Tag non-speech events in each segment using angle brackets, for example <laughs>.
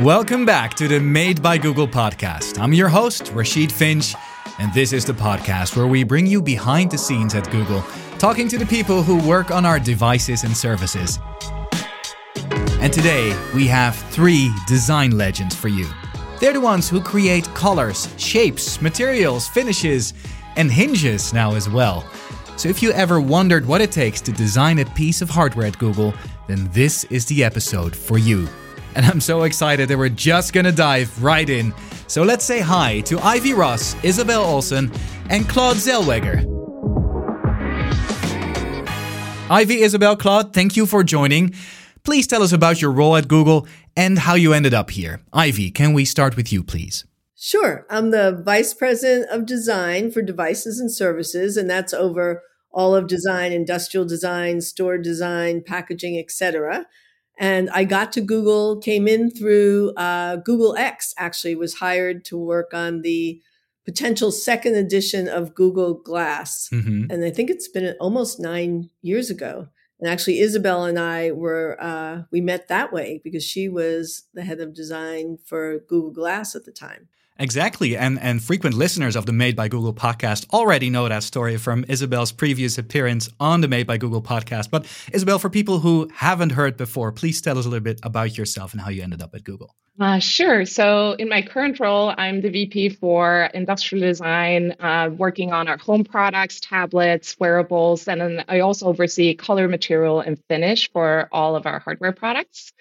Welcome back to the Made by Google podcast. I'm your host, Rachid Finge, and this is the podcast where we bring you behind the scenes at Google, talking to the people who work on our devices and services. And today, we have three design legends for you. They're the ones who create colors, shapes, materials, finishes, and hinges now as well. So if you ever wondered what it takes to design a piece of hardware at Google, then this is the episode for you and I'm so excited that we're just gonna dive right in. So let's say hi to Ivy Ross, Isabel Olsson, and Claude Zellweger. Ivy, Isabel, Claude, thank you for joining. Please tell us about your role at Google and how you ended up here. Ivy, can we start with you, please? Sure. I'm the Vice President of Design for Devices and Services, and that's over all of design, industrial design, store design, packaging, etc. And I got to Google, came in through uh, Google X, actually, was hired to work on the potential second edition of Google Glass. Mm-hmm. And I think it's been almost nine years ago. And actually, Isabel and I were, uh, we met that way because she was the head of design for Google Glass at the time. Exactly. And and frequent listeners of the Made by Google podcast already know that story from Isabel's previous appearance on the Made by Google podcast. But Isabel, for people who haven't heard before, please tell us a little bit about yourself and how you ended up at Google. Uh, sure. So, in my current role, I'm the VP for industrial design, uh, working on our home products, tablets, wearables, and then I also oversee color, material, and finish for all of our hardware products.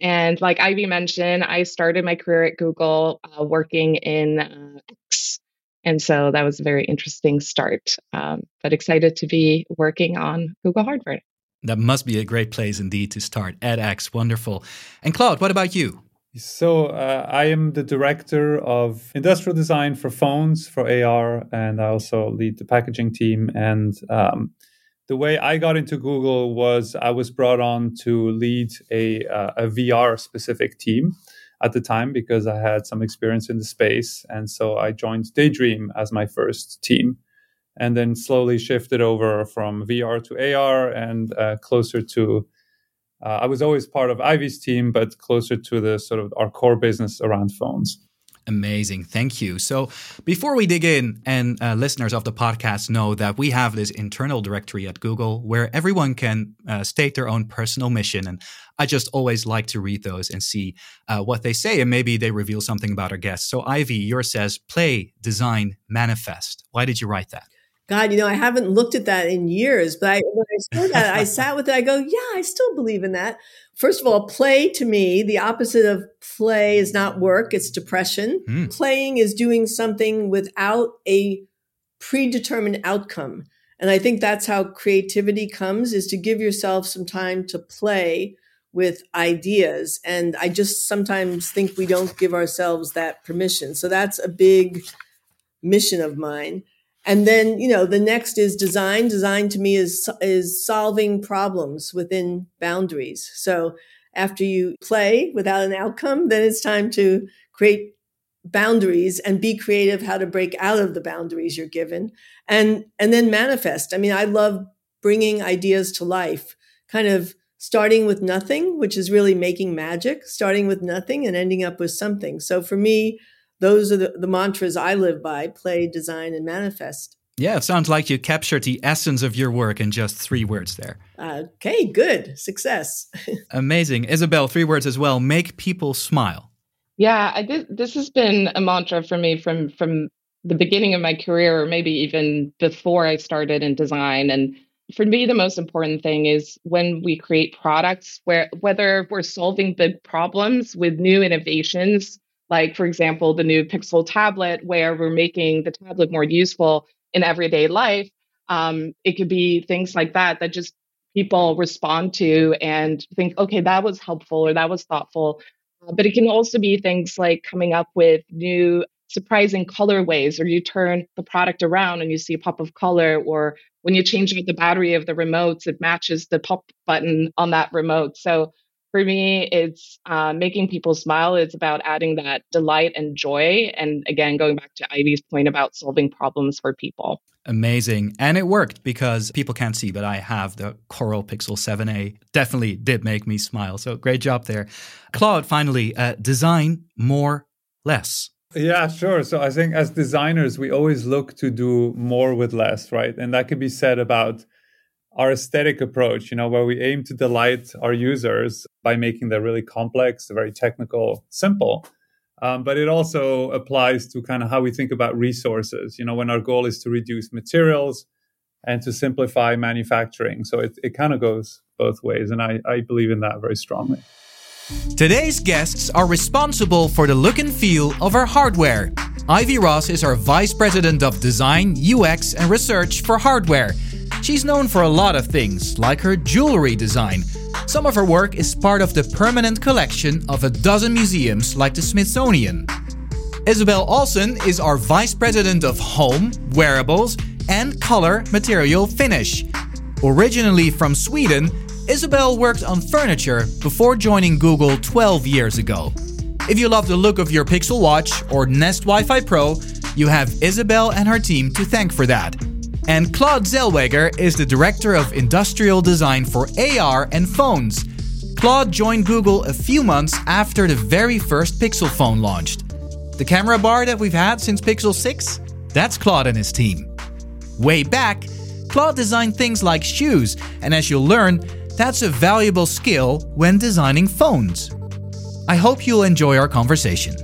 And like Ivy mentioned, I started my career at Google uh, working in uh, X. And so that was a very interesting start, um, but excited to be working on Google hardware. That must be a great place indeed to start at X. Wonderful. And Claude, what about you? So uh, I am the director of industrial design for phones for AR, and I also lead the packaging team. And um, the way I got into Google was I was brought on to lead a, uh, a VR specific team at the time because I had some experience in the space. And so I joined Daydream as my first team and then slowly shifted over from VR to AR and uh, closer to. Uh, I was always part of Ivy's team, but closer to the sort of our core business around phones. Amazing. Thank you. So, before we dig in, and uh, listeners of the podcast know that we have this internal directory at Google where everyone can uh, state their own personal mission. And I just always like to read those and see uh, what they say. And maybe they reveal something about our guests. So, Ivy, yours says play, design, manifest. Why did you write that? God, you know, I haven't looked at that in years, but I, when I saw that, I <laughs> sat with it. I go, yeah, I still believe in that. First of all, play to me, the opposite of play is not work, it's depression. Mm. Playing is doing something without a predetermined outcome. And I think that's how creativity comes is to give yourself some time to play with ideas. And I just sometimes think we don't give ourselves that permission. So that's a big mission of mine and then you know the next is design. Design to me is is solving problems within boundaries. So after you play without an outcome then it's time to create boundaries and be creative how to break out of the boundaries you're given and and then manifest. I mean i love bringing ideas to life kind of starting with nothing which is really making magic starting with nothing and ending up with something. So for me those are the, the mantras I live by play, design, and manifest. Yeah, it sounds like you captured the essence of your work in just three words there. Okay, good. Success. <laughs> Amazing. Isabel, three words as well make people smile. Yeah, I did, this has been a mantra for me from from the beginning of my career, or maybe even before I started in design. And for me, the most important thing is when we create products, where whether we're solving big problems with new innovations like for example the new pixel tablet where we're making the tablet more useful in everyday life um, it could be things like that that just people respond to and think okay that was helpful or that was thoughtful. Uh, but it can also be things like coming up with new surprising colorways or you turn the product around and you see a pop of color or when you change out the battery of the remotes it matches the pop button on that remote. So For me, it's uh, making people smile. It's about adding that delight and joy. And again, going back to Ivy's point about solving problems for people. Amazing. And it worked because people can't see, but I have the Coral Pixel 7a. Definitely did make me smile. So great job there. Claude, finally, uh, design more, less. Yeah, sure. So I think as designers, we always look to do more with less, right? And that could be said about our aesthetic approach, you know, where we aim to delight our users by making them really complex, very technical, simple. Um, but it also applies to kind of how we think about resources, you know, when our goal is to reduce materials and to simplify manufacturing. So it, it kind of goes both ways. And I, I believe in that very strongly. Today's guests are responsible for the look and feel of our hardware. Ivy Ross is our Vice President of Design, UX, and Research for hardware. She's known for a lot of things, like her jewelry design. Some of her work is part of the permanent collection of a dozen museums like the Smithsonian. Isabel Olsson is our Vice President of Home, Wearables, and Color Material Finish. Originally from Sweden, Isabel worked on furniture before joining Google 12 years ago. If you love the look of your Pixel Watch or Nest Wi Fi Pro, you have Isabel and her team to thank for that. And Claude Zellweger is the Director of Industrial Design for AR and phones. Claude joined Google a few months after the very first Pixel phone launched. The camera bar that we've had since Pixel 6? That's Claude and his team. Way back, Claude designed things like shoes, and as you'll learn, that's a valuable skill when designing phones. I hope you'll enjoy our conversation.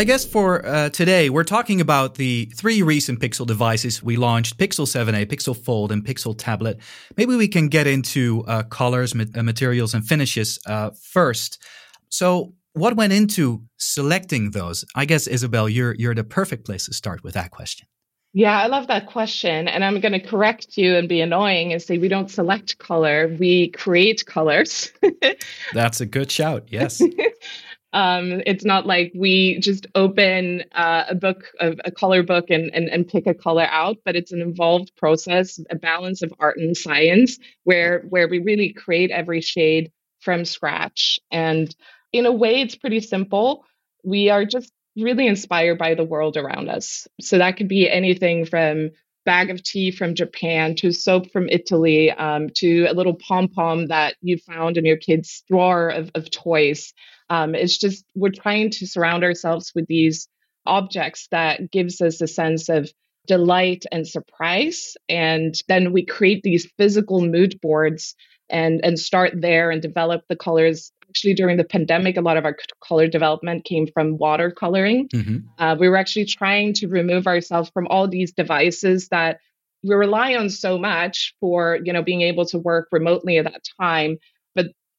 I guess for uh, today, we're talking about the three recent Pixel devices we launched Pixel 7a, Pixel Fold, and Pixel Tablet. Maybe we can get into uh, colors, ma- uh, materials, and finishes uh, first. So, what went into selecting those? I guess, Isabel, you're, you're the perfect place to start with that question. Yeah, I love that question. And I'm going to correct you and be annoying and say we don't select color, we create colors. <laughs> That's a good shout. Yes. <laughs> Um, it's not like we just open uh, a book, a, a color book, and, and and pick a color out, but it's an involved process, a balance of art and science, where where we really create every shade from scratch. And in a way, it's pretty simple. We are just really inspired by the world around us. So that could be anything from bag of tea from Japan to soap from Italy um, to a little pom pom that you found in your kid's drawer of, of toys. Um, it's just we're trying to surround ourselves with these objects that gives us a sense of delight and surprise. And then we create these physical mood boards and and start there and develop the colors. Actually during the pandemic a lot of our color development came from watercoloring mm-hmm. uh, we were actually trying to remove ourselves from all these devices that we rely on so much for you know being able to work remotely at that time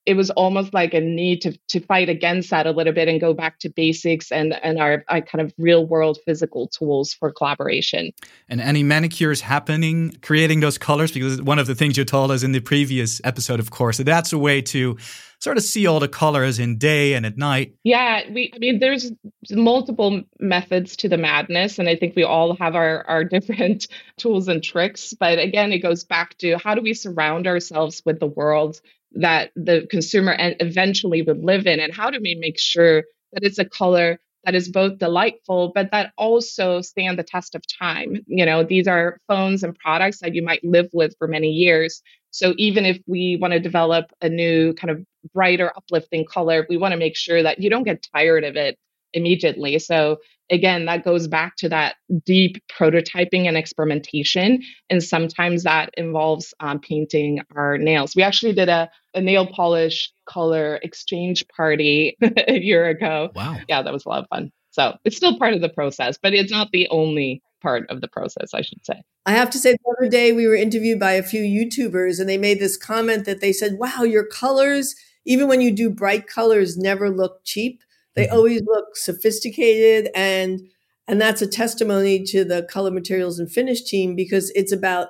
it was almost like a need to to fight against that a little bit and go back to basics and and our, our, kind of real world physical tools for collaboration. And any manicures happening, creating those colors because one of the things you told us in the previous episode, of course, that that's a way to sort of see all the colors in day and at night. Yeah, we I mean there's multiple methods to the madness and I think we all have our our <laughs> different tools and tricks, but again it goes back to how do we surround ourselves with the world that the consumer eventually would live in and how do we make sure that it's a color that is both delightful but that also stand the test of time? You know these are phones and products that you might live with for many years. So even if we want to develop a new kind of brighter uplifting color we want to make sure that you don't get tired of it immediately. So again, that goes back to that deep prototyping and experimentation. And sometimes that involves um, painting our nails. We actually did a, a nail polish color exchange party <laughs> a year ago. Wow. Yeah, that was a lot of fun. So it's still part of the process, but it's not the only part of the process, I should say. I have to say, the other day we were interviewed by a few YouTubers and they made this comment that they said, wow, your colors, even when you do bright colors, never look cheap. They mm-hmm. always look sophisticated and and that's a testimony to the color materials and finish team because it's about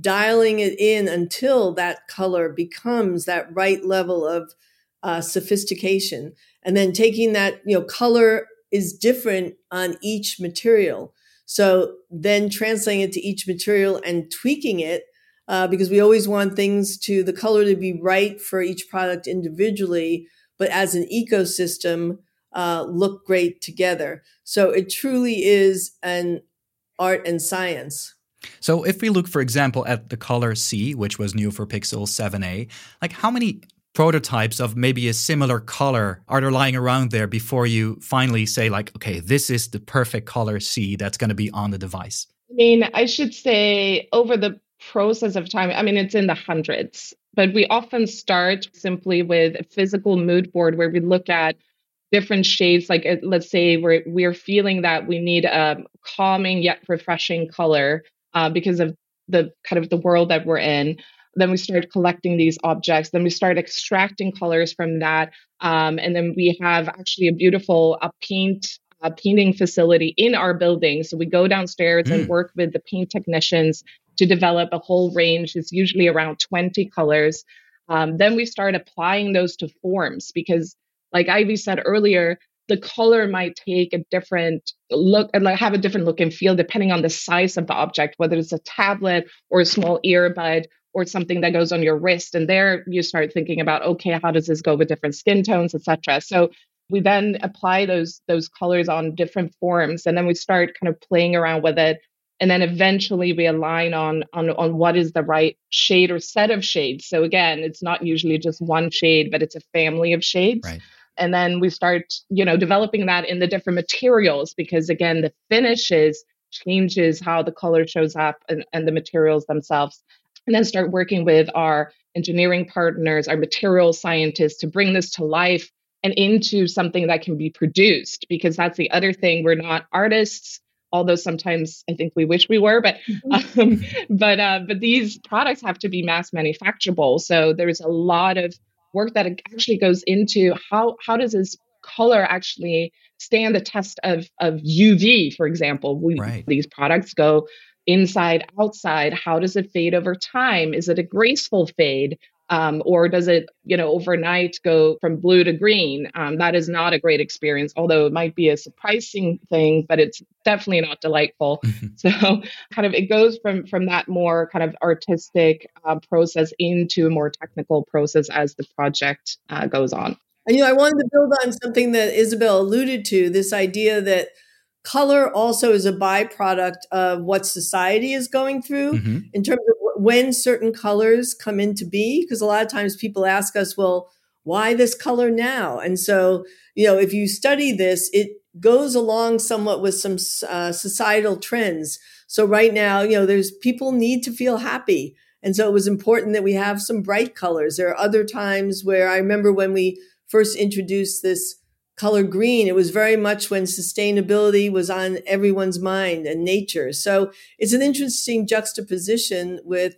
dialing it in until that color becomes that right level of uh, sophistication and then taking that you know color is different on each material so then translating it to each material and tweaking it uh, because we always want things to the color to be right for each product individually, but as an ecosystem, uh, look great together. So it truly is an art and science. So if we look, for example, at the color Sea, which was new for Pixel 7a, like how many prototypes of maybe a similar color are there lying around there before you finally say like, okay, this is the perfect color Sea that's going to be on the device? I mean, I should say over the process of time, I mean, it's in the hundreds, but we often start simply with a physical mood board where we look at different shades. Like, uh, let's say we're, we're feeling that we need a calming yet refreshing color uh, because of the kind of the world that we're in. Then we start collecting these objects. Then we start extracting colors from that. Um, and then we have actually a beautiful uh, paint uh, painting facility in our building. So we go downstairs mm. and work with the paint technicians to develop a whole range. It's usually around 20 colors. Um, then we start applying those to forms because, like Ivy said earlier, the color might take a different look and like have a different look and feel depending on the size of the object, whether it's a tablet or a small earbud or something that goes on your wrist. And there you start thinking about, okay, how does this go with different skin tones, etc. So we then apply those those colors on different forms and then we start kind of playing around with it and then eventually we align on on on what is the right shade or set of shades so again it's not usually just one shade but it's a family of shades right. And then we start you know developing that in the different materials because again the finishes changes how the color shows up and, and the materials themselves. And then start working with our engineering partners our material scientists to bring this to life and into something that can be produced because that's the other thing. We're not artists although sometimes i think we wish we were but mm-hmm. um, <laughs> but uh, but these products have to be mass manufacturable. So there's a lot of work that actually goes into how how does this color actually stand the test of of uv for example? We, right. these products go inside outside. How does it fade over time? Is it a graceful fade um, or does it, you know, overnight go from blue to green? Um, that is not a great experience, although it might be a surprising thing, but it's definitely not delightful. Mm-hmm. So, <laughs> kind of, it goes from from that more kind of artistic uh, process into a more technical process as the project uh, goes on. And you know, I wanted to build on something that Isabel alluded to: this idea that color also is a byproduct of what society is going through mm-hmm. in terms of when certain colors come into be because a lot of times people ask us well why this color now? And so you know if you study this it goes along somewhat with some uh, societal trends. So right now you know there's people need to feel happy. And so it was important that we have some bright colors. There are other times where i remember when we first introduced this color green. It was very much when sustainability was on everyone's mind and nature. So it's an interesting juxtaposition with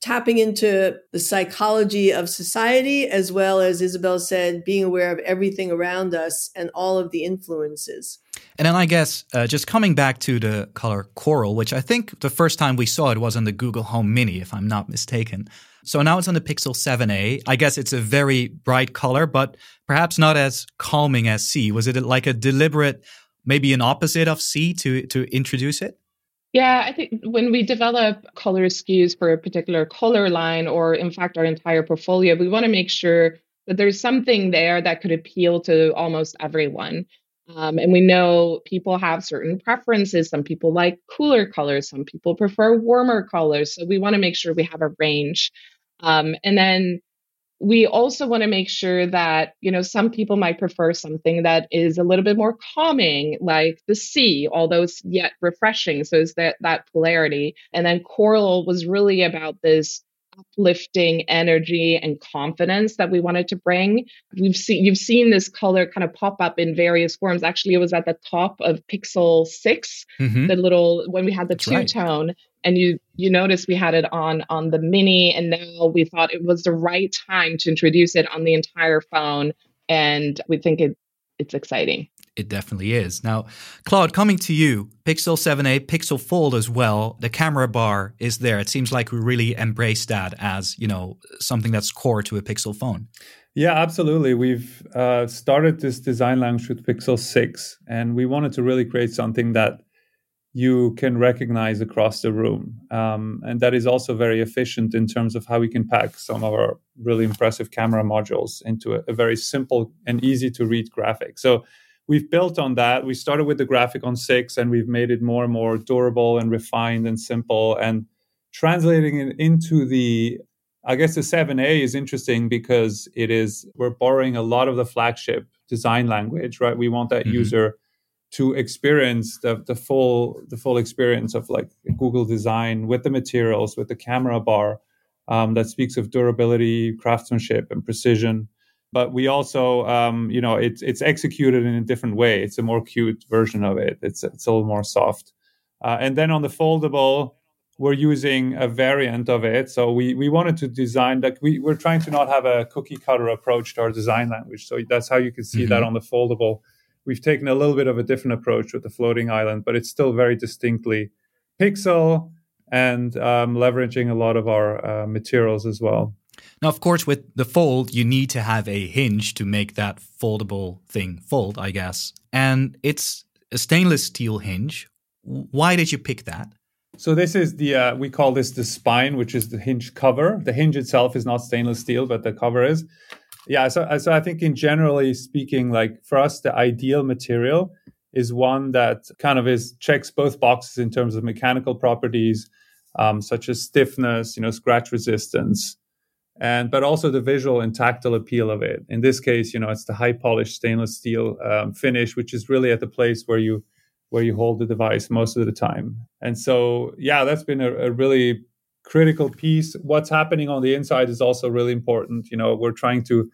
tapping into the psychology of society, as well as Isabel said, being aware of everything around us and all of the influences. And then I guess uh, just coming back to the color coral, which I think the first time we saw it was on the Google Home Mini, if I'm not mistaken. So now it's on the Pixel 7a. I guess it's a very bright color, but perhaps not as calming as Sea. Was it like a deliberate, maybe an opposite of Sea to to introduce it? Yeah, I think when we develop color SKUs for a particular color line, or in fact our entire portfolio, we want to make sure that there's something there that could appeal to almost everyone. Um, and we know people have certain preferences. Some people like cooler colors, some people prefer warmer colors. So we want to make sure we have a range. Um, and then we also want to make sure that, you know, some people might prefer something that is a little bit more calming, like the sea, although it's yet refreshing. So it's that, that polarity. And then coral was really about this uplifting energy and confidence that we wanted to bring. We've seen you've seen this color kind of pop up in various forms. Actually, it was at the top of Pixel 6, mm-hmm. the little when we had the two tone. Right. And you you notice we had it on on the mini, and now we thought it was the right time to introduce it on the entire phone. And we think it it's exciting. It definitely is. Now, Claude, coming to you, Pixel 7a, Pixel Fold as well. The camera bar is there. It seems like we really embrace that as you know something that's core to a Pixel phone. Yeah, absolutely. We've uh, started this design language with Pixel 6, and we wanted to really create something that you can recognize across the room. Um, and that is also very efficient in terms of how we can pack some of our really impressive camera modules into a, a very simple and easy to read graphic. So we've built on that. We started with the graphic on six and we've made it more and more durable and refined and simple and translating it into the I guess the 7A is interesting because it is we're borrowing a lot of the flagship design language, right? We want that mm-hmm. user to experience the, the full the full experience of like Google design with the materials, with the camera bar um, that speaks of durability, craftsmanship, and precision. But we also, um, you know, it's it's executed in a different way. It's a more cute version of it. It's it's a little more soft. Uh, and then on the foldable, we're using a variant of it. So we we wanted to design like we we're trying to not have a cookie cutter approach to our design language. So that's how you can see mm-hmm. that on the foldable We've taken a little bit of a different approach with the floating island, but it's still very distinctly pixel and um, leveraging a lot of our uh, materials as well. Now, of course, with the fold, you need to have a hinge to make that foldable thing fold, I guess. And it's a stainless steel hinge. Why did you pick that? So this is the uh, we call this the spine, which is the hinge cover. The hinge itself is not stainless steel, but the cover is yeah so, so i think in generally speaking like for us the ideal material is one that kind of is checks both boxes in terms of mechanical properties um, such as stiffness you know scratch resistance and but also the visual and tactile appeal of it. In this case you know it's the high polished stainless steel um, finish which is really at the place where you where you hold the device most of the time. And so yeah that's been a, a really critical piece. What's happening on the inside is also really important. You know, we're trying to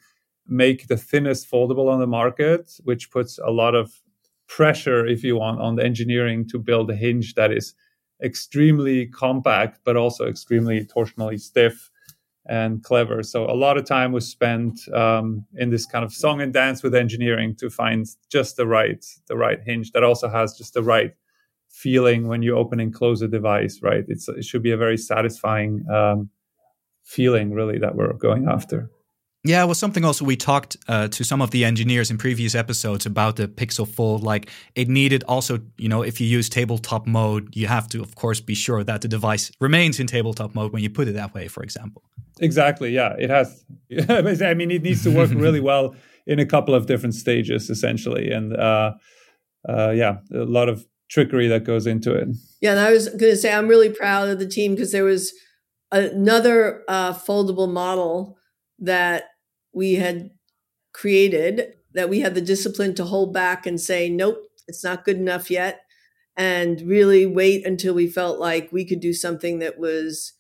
make the thinnest foldable on the market, which puts a lot of pressure, if you want, on the engineering to build a hinge that is extremely compact, but also extremely torsionally stiff and clever. So a lot of time was spent um, in this kind of song and dance with engineering to find just the right the right hinge that also has just the right feeling when you open and close a device, right? It's, it should be a very satisfying um, feeling, really, that we're going after. Yeah, well, something also we talked uh, to some of the engineers in previous episodes about the Pixel Fold. Like it needed also, you know, if you use tabletop mode, you have to, of course, be sure that the device remains in tabletop mode when you put it that way, for example. Exactly. Yeah, it has. <laughs> I mean, it needs to work <laughs> really well in a couple of different stages, essentially, and uh, uh, yeah, a lot of trickery that goes into it. Yeah, and I was going to say I'm really proud of the team because there was another uh, foldable model that we had created that we had the discipline to hold back and say, nope, it's not good enough yet, and really wait until we felt like we could do something that was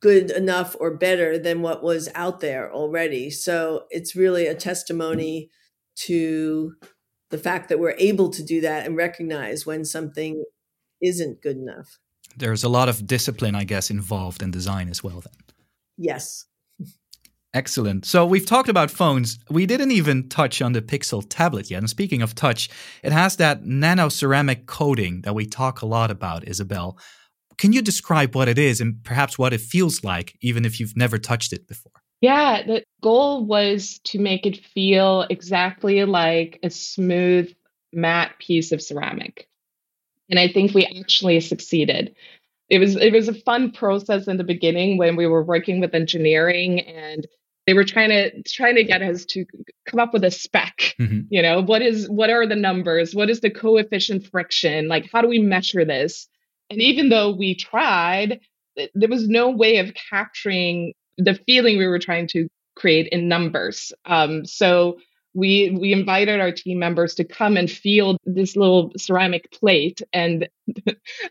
good enough or better than what was out there already. So it's really a testimony to the fact that we're able to do that and recognize when something isn't good enough. There's a lot of discipline, I guess, involved in design as well, then. Yes. Excellent. So we've talked about phones. We didn't even touch on the Pixel tablet yet. And speaking of touch, it has that nano ceramic coating that we talk a lot about, Isabel. Can you describe what it is and perhaps what it feels like, even if you've never touched it before? Yeah, the goal was to make it feel exactly like a smooth, matte piece of ceramic. And I think we actually succeeded. It was it was a fun process in the beginning when we were working with engineering and they were trying to trying to get us to come up with a spec mm-hmm. you know what is what are the numbers what is the coefficient friction like how do we measure this and even though we tried there was no way of capturing the feeling we were trying to create in numbers. Um, so we we invited our team members to come and feel this little ceramic plate, and <laughs>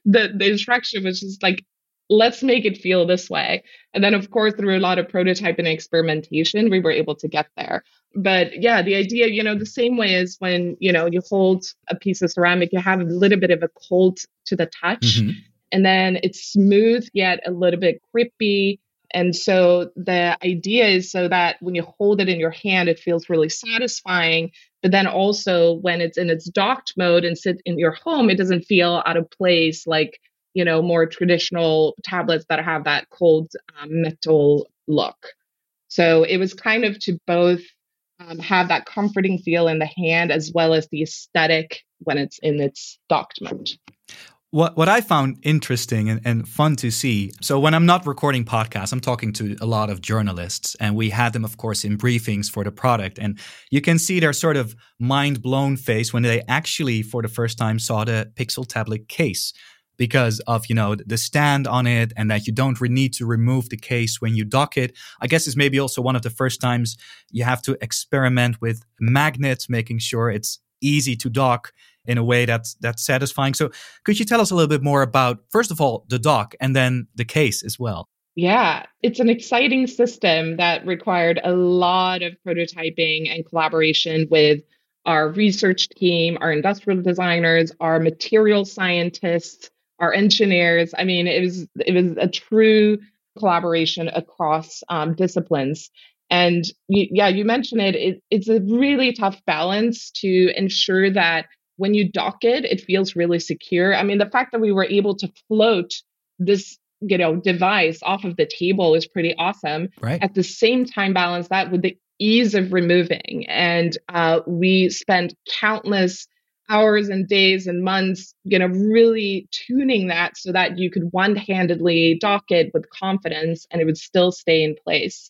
the the instruction was just like, let's make it feel this way. And then, of course, through a lot of prototype and experimentation, we were able to get there. But yeah, the idea, you know, the same way as when you know you hold a piece of ceramic, you have a little bit of a cold to the touch. Mm-hmm. And then it's smooth yet a little bit grippy and so the idea is so that when you hold it in your hand, it feels really satisfying. But then also when it's in its docked mode and sit in your home, it doesn't feel out of place like, you know, more traditional tablets that have that cold um, metal look. So it was kind of to both um, have that comforting feel in the hand as well as the aesthetic when it's in its docked mode. What what I found interesting and, and, fun to see. So when I'm not recording podcasts, I'm talking to a lot of journalists, and we had them, of course, in briefings for the product, and you can see their sort of mind blown face when they actually, for the first time, saw the Pixel tablet case because of you know the stand on it and that you don't really need to remove the case when you dock it i guess it's maybe also one of the first times you have to experiment with magnets making sure it's easy to dock in a way that's that's satisfying. So could you tell us a little bit more about first of all the dock and then the case as well? Yeah, it's an exciting system that required a lot of prototyping and collaboration with our research team, our industrial designers, our material scientists, our engineers. I mean, it was it was a true collaboration across um, disciplines. And you, yeah, you mentioned it, it. It's a really tough balance to ensure that when you dock it, it feels really secure. I mean, the fact that we were able to float this you know device off of the table is pretty awesome right at the same time balance that with the ease of removing and uh, we spent countless hours and days and months you know really tuning that so that you could one-handedly dock it with confidence and it would still stay in place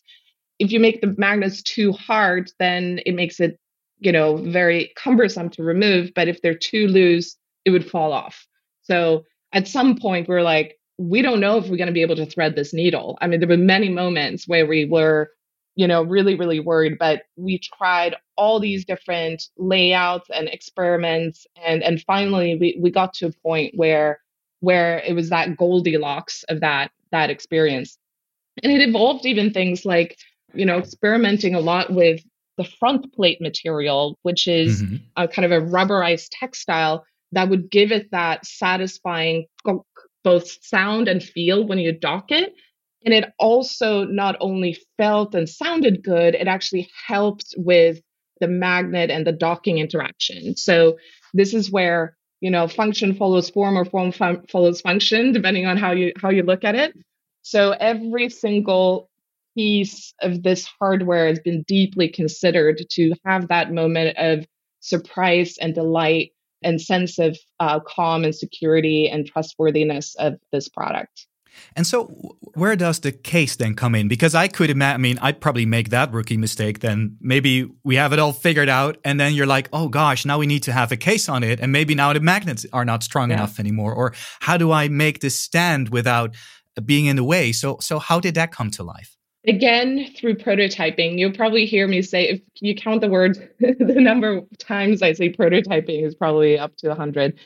if you make the magnets too hard then it makes it you know, very cumbersome to remove. But if they're too loose, it would fall off. So at some point, we're like, we don't know if we're going to be able to thread this needle. I mean, there were many moments where we were, you know, really, really worried, but we tried all these different layouts and experiments. And, and finally, we, we got to a point where, where it was that Goldilocks of that, that experience. And it evolved even things like, you know, experimenting a lot with the front plate material, which is mm-hmm. a kind of a rubberized textile that would give it that satisfying both sound and feel when you dock it. And it also not only felt and sounded good, it actually helped with the magnet and the docking interaction. So this is where you know function follows form or form fun- follows function, depending on how you how you look at it. So every single piece of this hardware has been deeply considered to have that moment of surprise and delight and sense of uh, calm and security and trustworthiness of this product. And so, where does the case then come in? Because I could imagine, I mean, I'd probably make that rookie mistake. Then maybe we have it all figured out, and then you're like, oh gosh, now we need to have a case on it, and maybe now the magnets are not strong yeah. enough anymore. Or how do I make this stand without being in the way? So, so how did that come to life? Again, through prototyping, you'll probably hear me say, if you count the words, <laughs> the number of times I say prototyping is probably up to 100.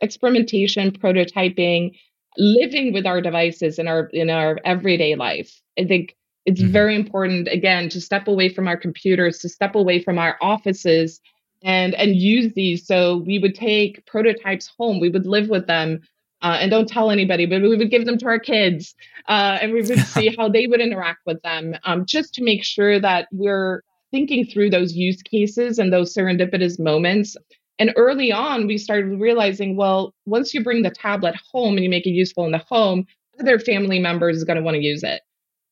Experimentation, prototyping, living with our devices in our in our everyday life. I think it's mm-hmm. very important again to step away from our computers, to step away from our offices and and use these. So we would take prototypes home, we would live with them uh, and don't tell anybody, but we would give them to our kids uh, and we would <laughs> see how they would interact with them um, just to make sure that we're thinking through those use cases and those serendipitous moments. And early on, we started realizing well, once you bring the tablet home and you make it useful in the home, other family members is going to want to use it.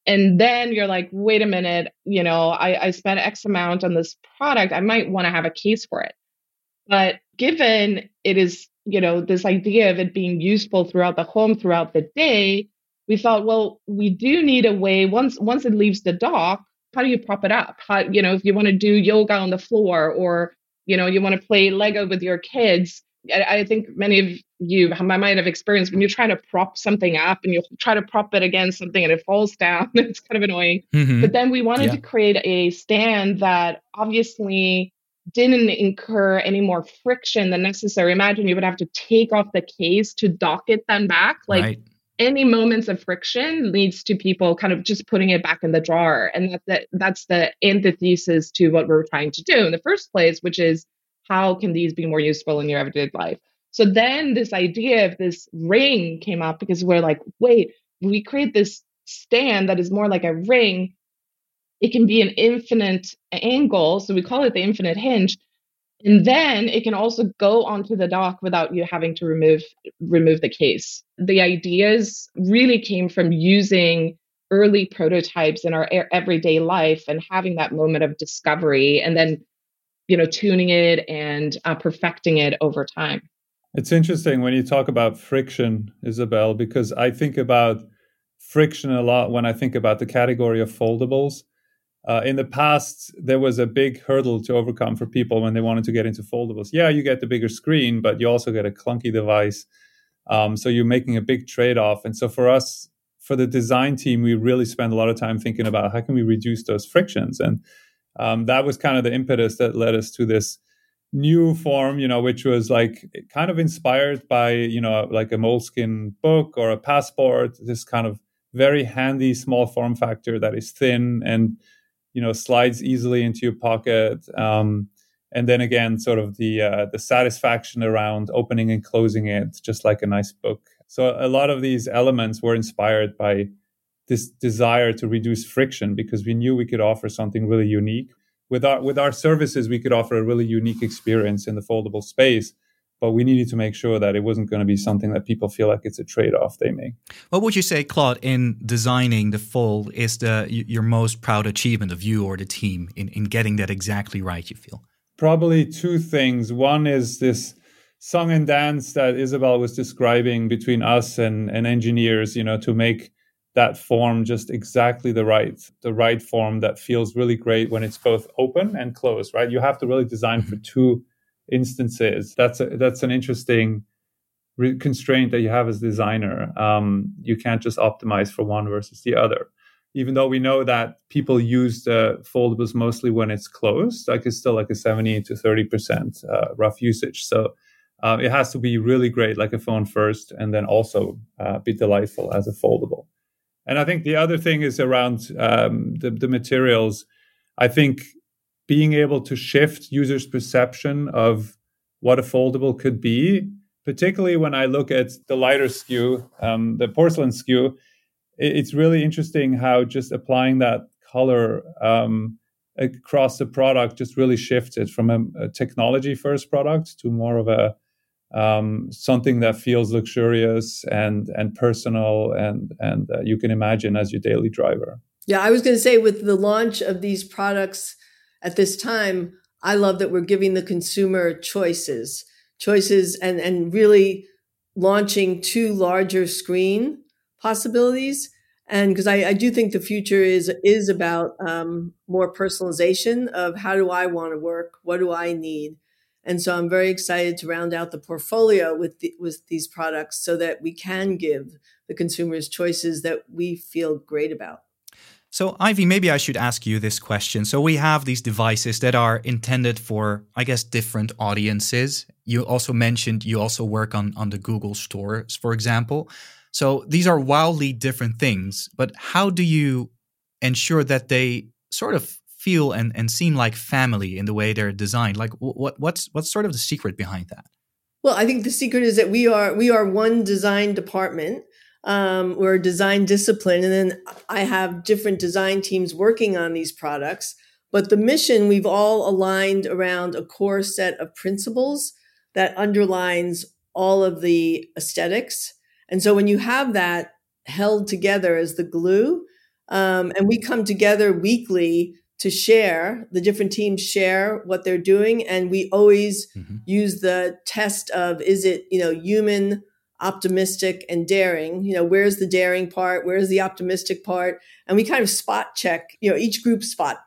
And then you're like, wait a minute, you know, I, I spent X amount on this product. I might want to have a case for it. But given it is you know, this idea of it being useful throughout the home, throughout the day, we thought, well, we do need a way once once it leaves the dock, how do you prop it up? How, you know, if you want to do yoga on the floor or, you know, you want to play Lego with your kids. I, I think many of you might have experienced when you're trying to prop something up and you try to prop it against something and it falls down. <laughs> it's kind of annoying. Mm-hmm. But then we wanted yeah. to create a stand that obviously didn't incur any more friction than necessary. Imagine you would have to take off the case to dock it then back. Like right. any moments of friction leads to people kind of just putting it back in the drawer. And that, that that's the antithesis to what we're trying to do in the first place, which is how can these be more useful in your everyday life? So then this idea of this ring came up because we're like, wait, we create this stand that is more like a ring it can be an infinite angle. So we call it the infinite hinge. And then it can also go onto the dock without you having to remove remove the case. The ideas really came from using early prototypes in our everyday life and having that moment of discovery and then you know tuning it and uh, perfecting it over time It's interesting when you talk about friction, Isabel, because I think about friction a lot when I think about the category of foldables. Uh, in the past, there was a big hurdle to overcome for people when they wanted to get into foldables. Yeah, you get the bigger screen, but you also get a clunky device. Um, so you're making a big trade off. And so for us, for the design team, we really spend a lot of time thinking about how can we reduce those frictions. And um, that was kind of the impetus that led us to this new form, you know, which was like kind of inspired by, you know, like a Moleskine book or a passport, this kind of very handy small form factor that is thin and you know slides easily into your pocket um, and then again sort of the uh, the satisfaction around opening and closing it just like a nice book. So a lot of these elements were inspired by this desire to reduce friction because we knew we could offer something really unique. With our with our services we could offer a really unique experience in the foldable space but we needed to make sure that it wasn't going to be something that people feel like it's a trade-off they make. What would you say, Claude, in designing the fold is the your most proud achievement of you or the team in, in getting that exactly right, you feel? Probably two things. One is this song and dance that Isabel was describing between us and, and engineers, you know, to make that form just exactly the right the right form that feels really great when it's both open and closed, right? You have to really design for mm-hmm. two instances. That's a, that's an interesting re- constraint that you have as designer. Um, you can't just optimize for one versus the other. Even though we know that people use the foldables mostly when it's closed, like it's still like a 70 to 30 percent uh, rough usage. So uh, it has to be really great, like a phone first, and then also uh, be delightful as a foldable. And I think the other thing is around um, the, the materials. I think being able to shift users' perception of what a foldable could be, particularly when I look at the lighter SKU, um, the porcelain SKU, it's really interesting how just applying that color um, across the product just really shifted from a, a technology first product to more of a um, something that feels luxurious and and personal and and uh, you can imagine as your daily driver. Yeah, I was going to say with the launch of these products at this time, I love that we're giving the consumer choices, choices, and and really launching two larger screen possibilities. And because I, I, do think the future is is about um, more personalization of how do I want to work, what do I need, and so I'm very excited to round out the portfolio with the, with these products so that we can give the consumers choices that we feel great about. So, Ivy, maybe I should ask you this question. So, we have these devices that are intended for, I guess, different audiences. You also mentioned you also work on, on the Google stores, for example. So, these are wildly different things, but how do you ensure that they sort of feel and, and seem like family in the way they're designed? Like, what, what's, what's sort of the secret behind that? Well, I think the secret is that we are we are one design department um, we're a design discipline. And then I have different design teams working on these products. But the mission, we've all aligned around a core set of principles that underlines all of the aesthetics. And so when you have that held together as the glue, um, and we come together weekly to share, the different teams share what they're doing. And we always mm-hmm. use the test of is it, you know, human optimistic and daring you know where's the daring part where's the optimistic part? And we kind of spot check you know each group spot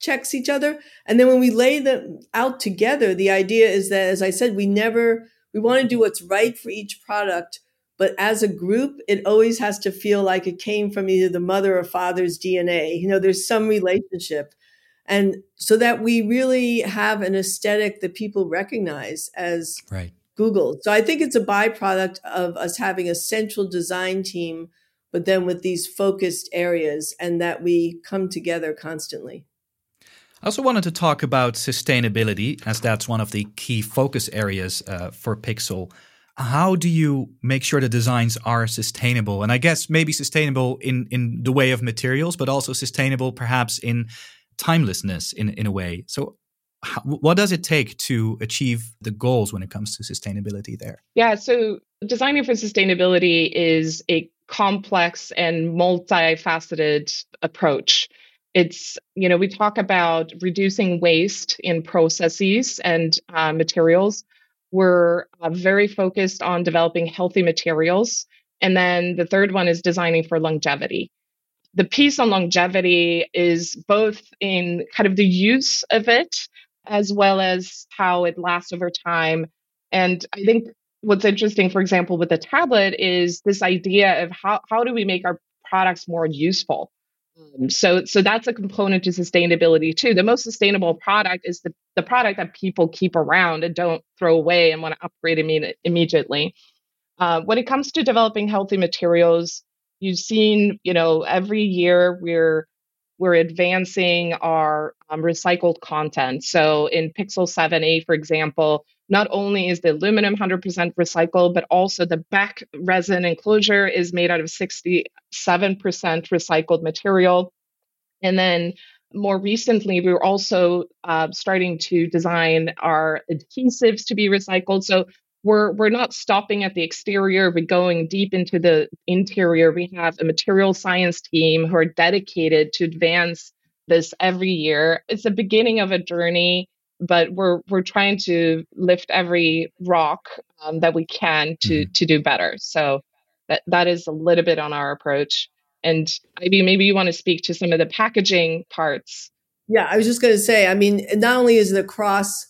checks each other. And then when we lay them out together the idea is that as i said we never we want to do what's right for each product but as a group it always has to feel like it came from either the mother or father's dna you know there's some relationship. And so that we really have an aesthetic that people recognize as right Google. So I think it's a byproduct of us having a central design team, but then with these focused areas and that we come together constantly. I also wanted to talk about sustainability, as that's one of the key focus areas uh, for Pixel. How do you make sure the designs are sustainable? And I guess maybe sustainable in, in the way of materials, but also sustainable perhaps in timelessness in, in a way. So, how, what does it take to achieve the goals when it comes to sustainability there? Yeah, so designing for sustainability is a complex and multifaceted approach. It's, you know, we talk about reducing waste in processes and uh, materials. we're uh, very focused on developing healthy materials. And then the third one is designing for longevity. The piece on longevity is both in kind of the use of it as well as how it lasts over time. And I think what's interesting, for example, with the tablet is this idea of how, how do we make our products more useful? Um, so, so that's a component to sustainability too. The most sustainable product is the, the product that people keep around and don't throw away and want to upgrade imme- immediately. Uh, when it comes to developing healthy materials, you've seen, you know, every year we're we're advancing our um, recycled content. So in Pixel 7a, for example, not only is the aluminum 100% recycled, but also the back resin enclosure is made out of 67% recycled material. And then more recently, we were also uh, starting to design our adhesives to be recycled. So we're we're not stopping at the exterior we're going deep into the interior. We have a material science team who are dedicated to advance this every year. It's the beginning of a journey but we're we're trying to lift every rock um, that we can to mm-hmm. to do better. So that that is a little bit on our approach. And maybe maybe you want to speak to some of the packaging parts. Yeah i was just going to say i mean not only is it across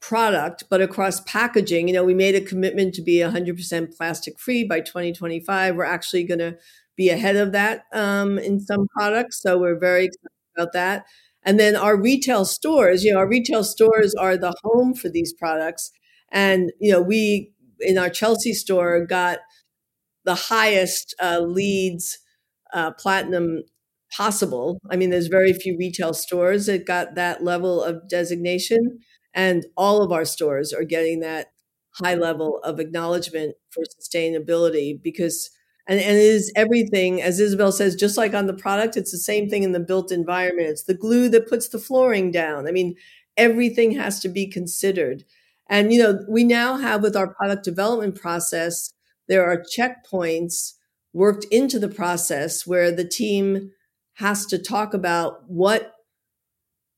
product, but across packaging, you know, we made a commitment to be 100% plastic free by 2025. We're actually going to be ahead of that um, in some products. So we're very excited about that. And then our retail stores, you know, our retail stores are the home for these products. And, you know, we in our Chelsea store got the highest uh, LEEDs uh, platinum possible. I mean, there's very few retail stores that got that level of designation. And all of our stores are getting that high level of acknowledgement for sustainability because and, and it is everything as Isabelle says just like on the product it's the same thing in the built environment. It's the glue that puts the flooring down. I mean everything has to be considered. And you know we now have with our product development process there are checkpoints worked into the process where the team has to talk about what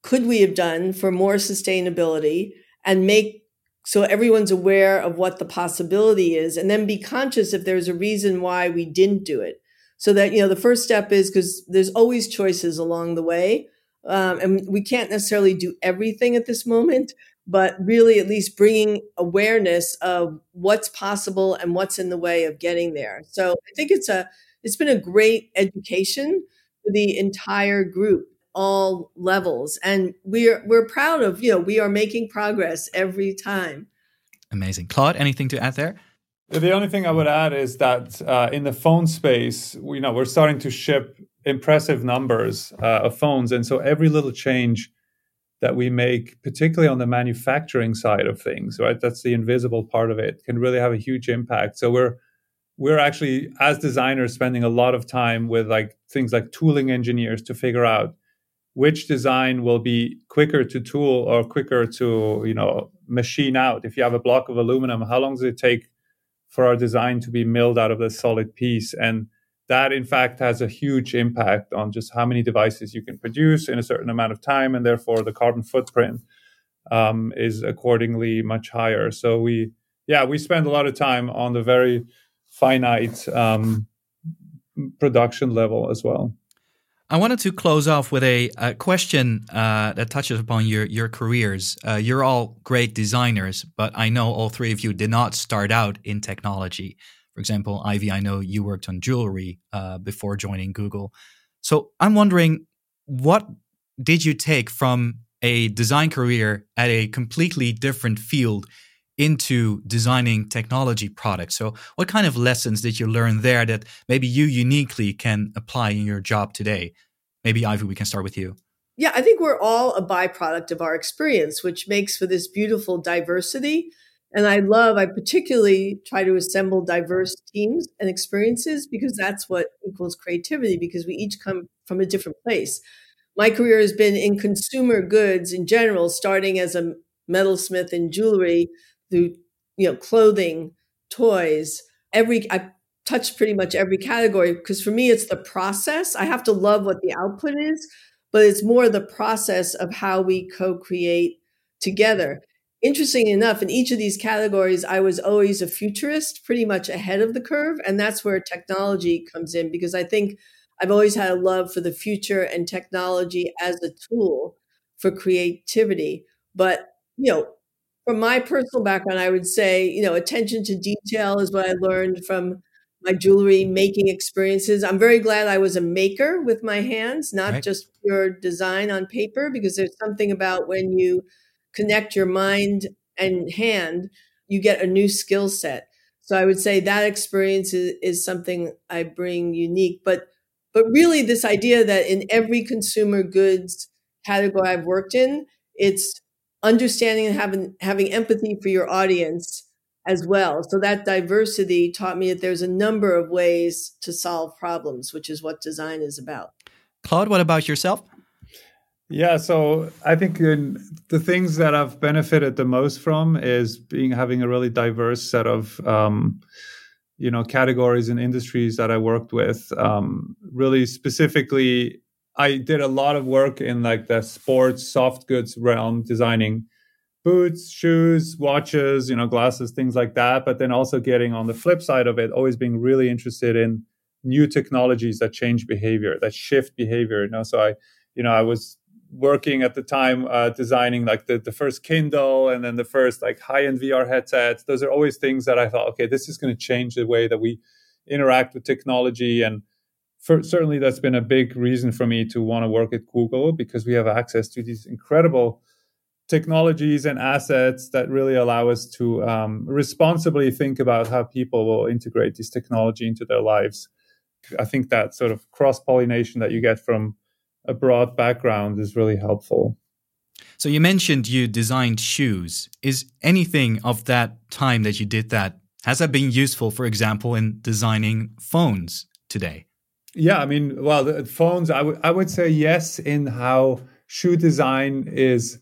could we have done for more sustainability and make so everyone's aware of what the possibility is and then be conscious if there's a reason why we didn't do it. So that you know the first step is because there's always choices along the way um, and we can't necessarily do everything at this moment but really at least bringing awareness of what's possible and what's in the way of getting there. So i think it's a it's been a great education for the entire group all levels. And we're we're proud of you know we are making progress every time. Amazing. Claude anything to add there? The only thing i would add is that uh, in the phone space you know we're starting to ship impressive numbers uh, of phones. And so every little change that we make particularly on the manufacturing side of things right that's the invisible part of it can really have a huge impact. So we're we're actually as designers spending a lot of time with like things like tooling engineers to figure out which design will be quicker to tool or quicker to you know machine out? If you have a block of aluminum how long does it take for our design to be milled out of the solid piece? And that in fact has a huge impact on just how many devices you can produce in a certain amount of time and therefore the carbon footprint um, is accordingly much higher. So we yeah we spend a lot of time on the very finite um, production level as well I wanted to close off with a, a question uh, that touches upon your your careers. Uh, you're all great designers, but I know all three of you did not start out in technology. For example, Ivy, I know you worked on jewelry uh, before joining Google. So I'm wondering, what did you take from a design career at a completely different field into designing technology products? So, what kind of lessons did you learn there that maybe you uniquely can apply in your job today? Maybe, Ivy, we can start with you. Yeah, I think we're all a byproduct of our experience, which makes for this beautiful diversity. And I love, I particularly try to assemble diverse teams and experiences because that's what equals creativity, because we each come from a different place. My career has been in consumer goods in general, starting as a metalsmith in jewelry through you know clothing, toys. Every I touched pretty much every category because for me it's the process. I have to love what the output is, but it's more the process of how we co-create together. interesting enough, in each of these categories, I was always a futurist, pretty much ahead of the curve. And that's where technology comes in because I think I've always had a love for the future and technology as a tool for creativity. But, you know, from my personal background, I would say, you know, attention to detail is what I learned from my jewelry making experiences. I'm very glad I was a maker with my hands, not right. just pure design on paper, because there's something about when you connect your mind and hand, you get a new skill set. So I would say that experience is, is something I bring unique. But but really this idea that in every consumer goods category I've worked in, it's understanding and having having empathy for your audience as well. So that diversity taught me that there's a number of ways to solve problems, which is what design is about. Claude, what about yourself? Yeah, so I think the things that I've benefited the most from is being having a really diverse set of um, you know categories and industries that I worked with. Um, really specifically, I did a lot of work in like the sports soft goods realm, designing boots, shoes, watches, you know, glasses, things like that. But then also getting on the flip side of it, always being really interested in new technologies that change behavior, that shift behavior. You know, so I, you know, I was working at the time uh, designing like the, the first kindle and then the first like high-end vr headsets those are always things that i thought okay this is going to change the way that we interact with technology and for, certainly that's been a big reason for me to want to work at google because we have access to these incredible technologies and assets that really allow us to um, responsibly think about how people will integrate this technology into their lives i think that sort of cross pollination that you get from a broad background is really helpful. So you mentioned you designed shoes. Is anything of that time that you did that has that been useful, for example, in designing phones today? Yeah, I mean, well, the phones. I would I would say yes in how shoe design is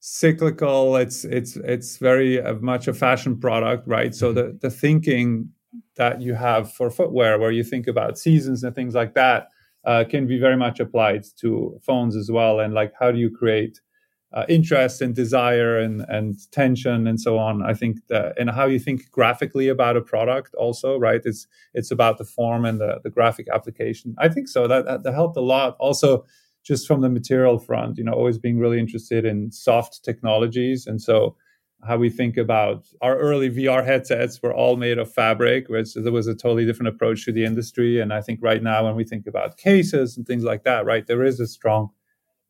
cyclical. It's it's it's very uh, much a fashion product, right? So mm-hmm. the the thinking that you have for footwear, where you think about seasons and things like that, uh, can be very much applied to phones as well. And like, how do you create uh, interest and desire and, and tension and so on? I think that, and how you think graphically about a product also, right? It's, it's about the form and the, the graphic application. I think so. That, that, that helped a lot. Also, just from the material front, you know, always being really interested in soft technologies. And so, how we think about our early VR headsets were all made of fabric, which there was a totally different approach to the industry. And I think right now, when we think about cases and things like that, right, there is a strong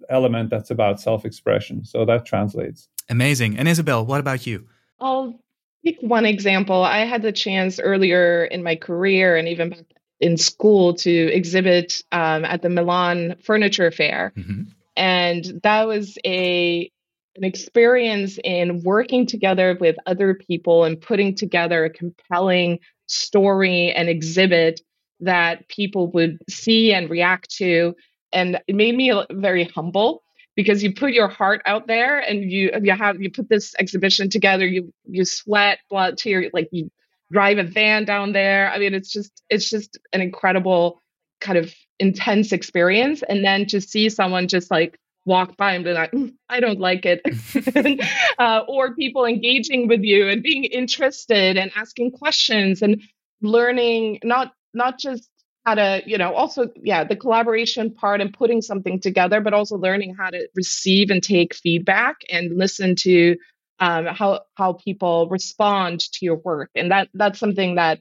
element that's about self expression. So that translates. Amazing. And Isabelle, what about you? I'll pick one example. I had the chance earlier in my career and even back in school to exhibit um, at the Milan Furniture Fair. Mm-hmm. And that was a an experience in working together with other people and putting together a compelling story and exhibit that people would see and react to and it made me very humble because you put your heart out there and you you have you put this exhibition together. You you sweat blood tear like you drive a van down there. I mean it's just it's just an incredible kind of intense experience. And then to see someone just like walk by and be like, mm, I don't like it. <laughs> <laughs> uh, or people engaging with you and being interested and asking questions and learning not not just how to, you know, also, yeah, the collaboration part and putting something together, but also learning how to receive and take feedback and listen to um, how how people respond to your work. And that that's something that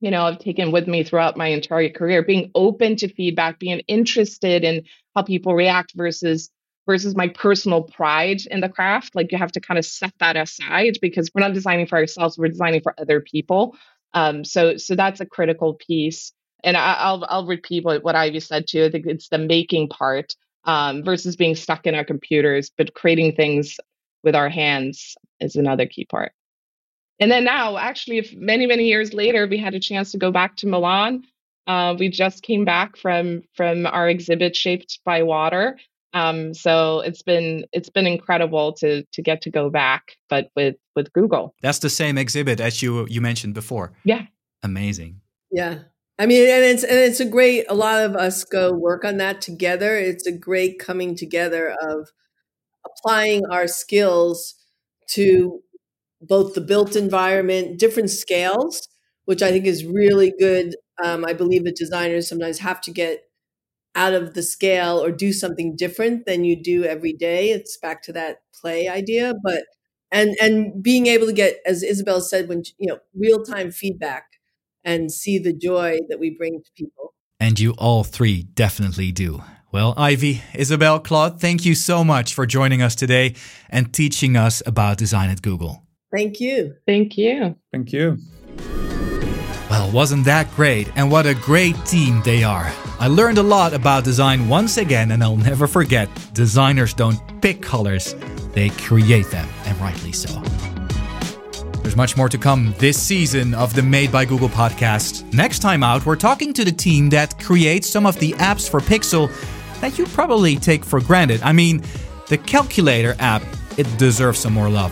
you know i've taken with me throughout my entire career being open to feedback being interested in how people react versus versus my personal pride in the craft. Like you have to kind of set that aside because we're not designing for ourselves we're designing for other people. Um, so so that's a critical piece and I, will I'll repeat what, what Ivy said too. I think it's the making part um, versus being stuck in our computers, but creating things with our hands is another key part. And then now, actually, if many many years later, we had a chance to go back to Milan. Uh, we just came back from from our exhibit shaped by water. Um, so it's been it's been incredible to to get to go back, but with with Google. That's the same exhibit as you you mentioned before. Yeah, amazing. Yeah, I mean, and it's and it's a great. A lot of us go work on that together. It's a great coming together of applying our skills to both the built environment, different scales, which I think is really good. Um, I believe that designers sometimes have to get out of the scale or do something different than you do every day. It's back to that play idea, but and and being able to get, as Isabelle said, when you know, real time feedback and see the joy that we bring to people. And you all three definitely do. Well, Ivy, Isabelle, Claude, thank you so much for joining us today and teaching us about design at Google. Thank you. Thank you. Thank you. Well, wasn't that great? And what a great team they are. I learned a lot about design once again, and I'll never forget designers don't pick colors, they create them, and rightly so. There's much more to come this season of the Made by Google podcast. Next time out, we're talking to the team that creates some of the apps for Pixel that you probably take for granted. I mean, the calculator app, it deserves some more love.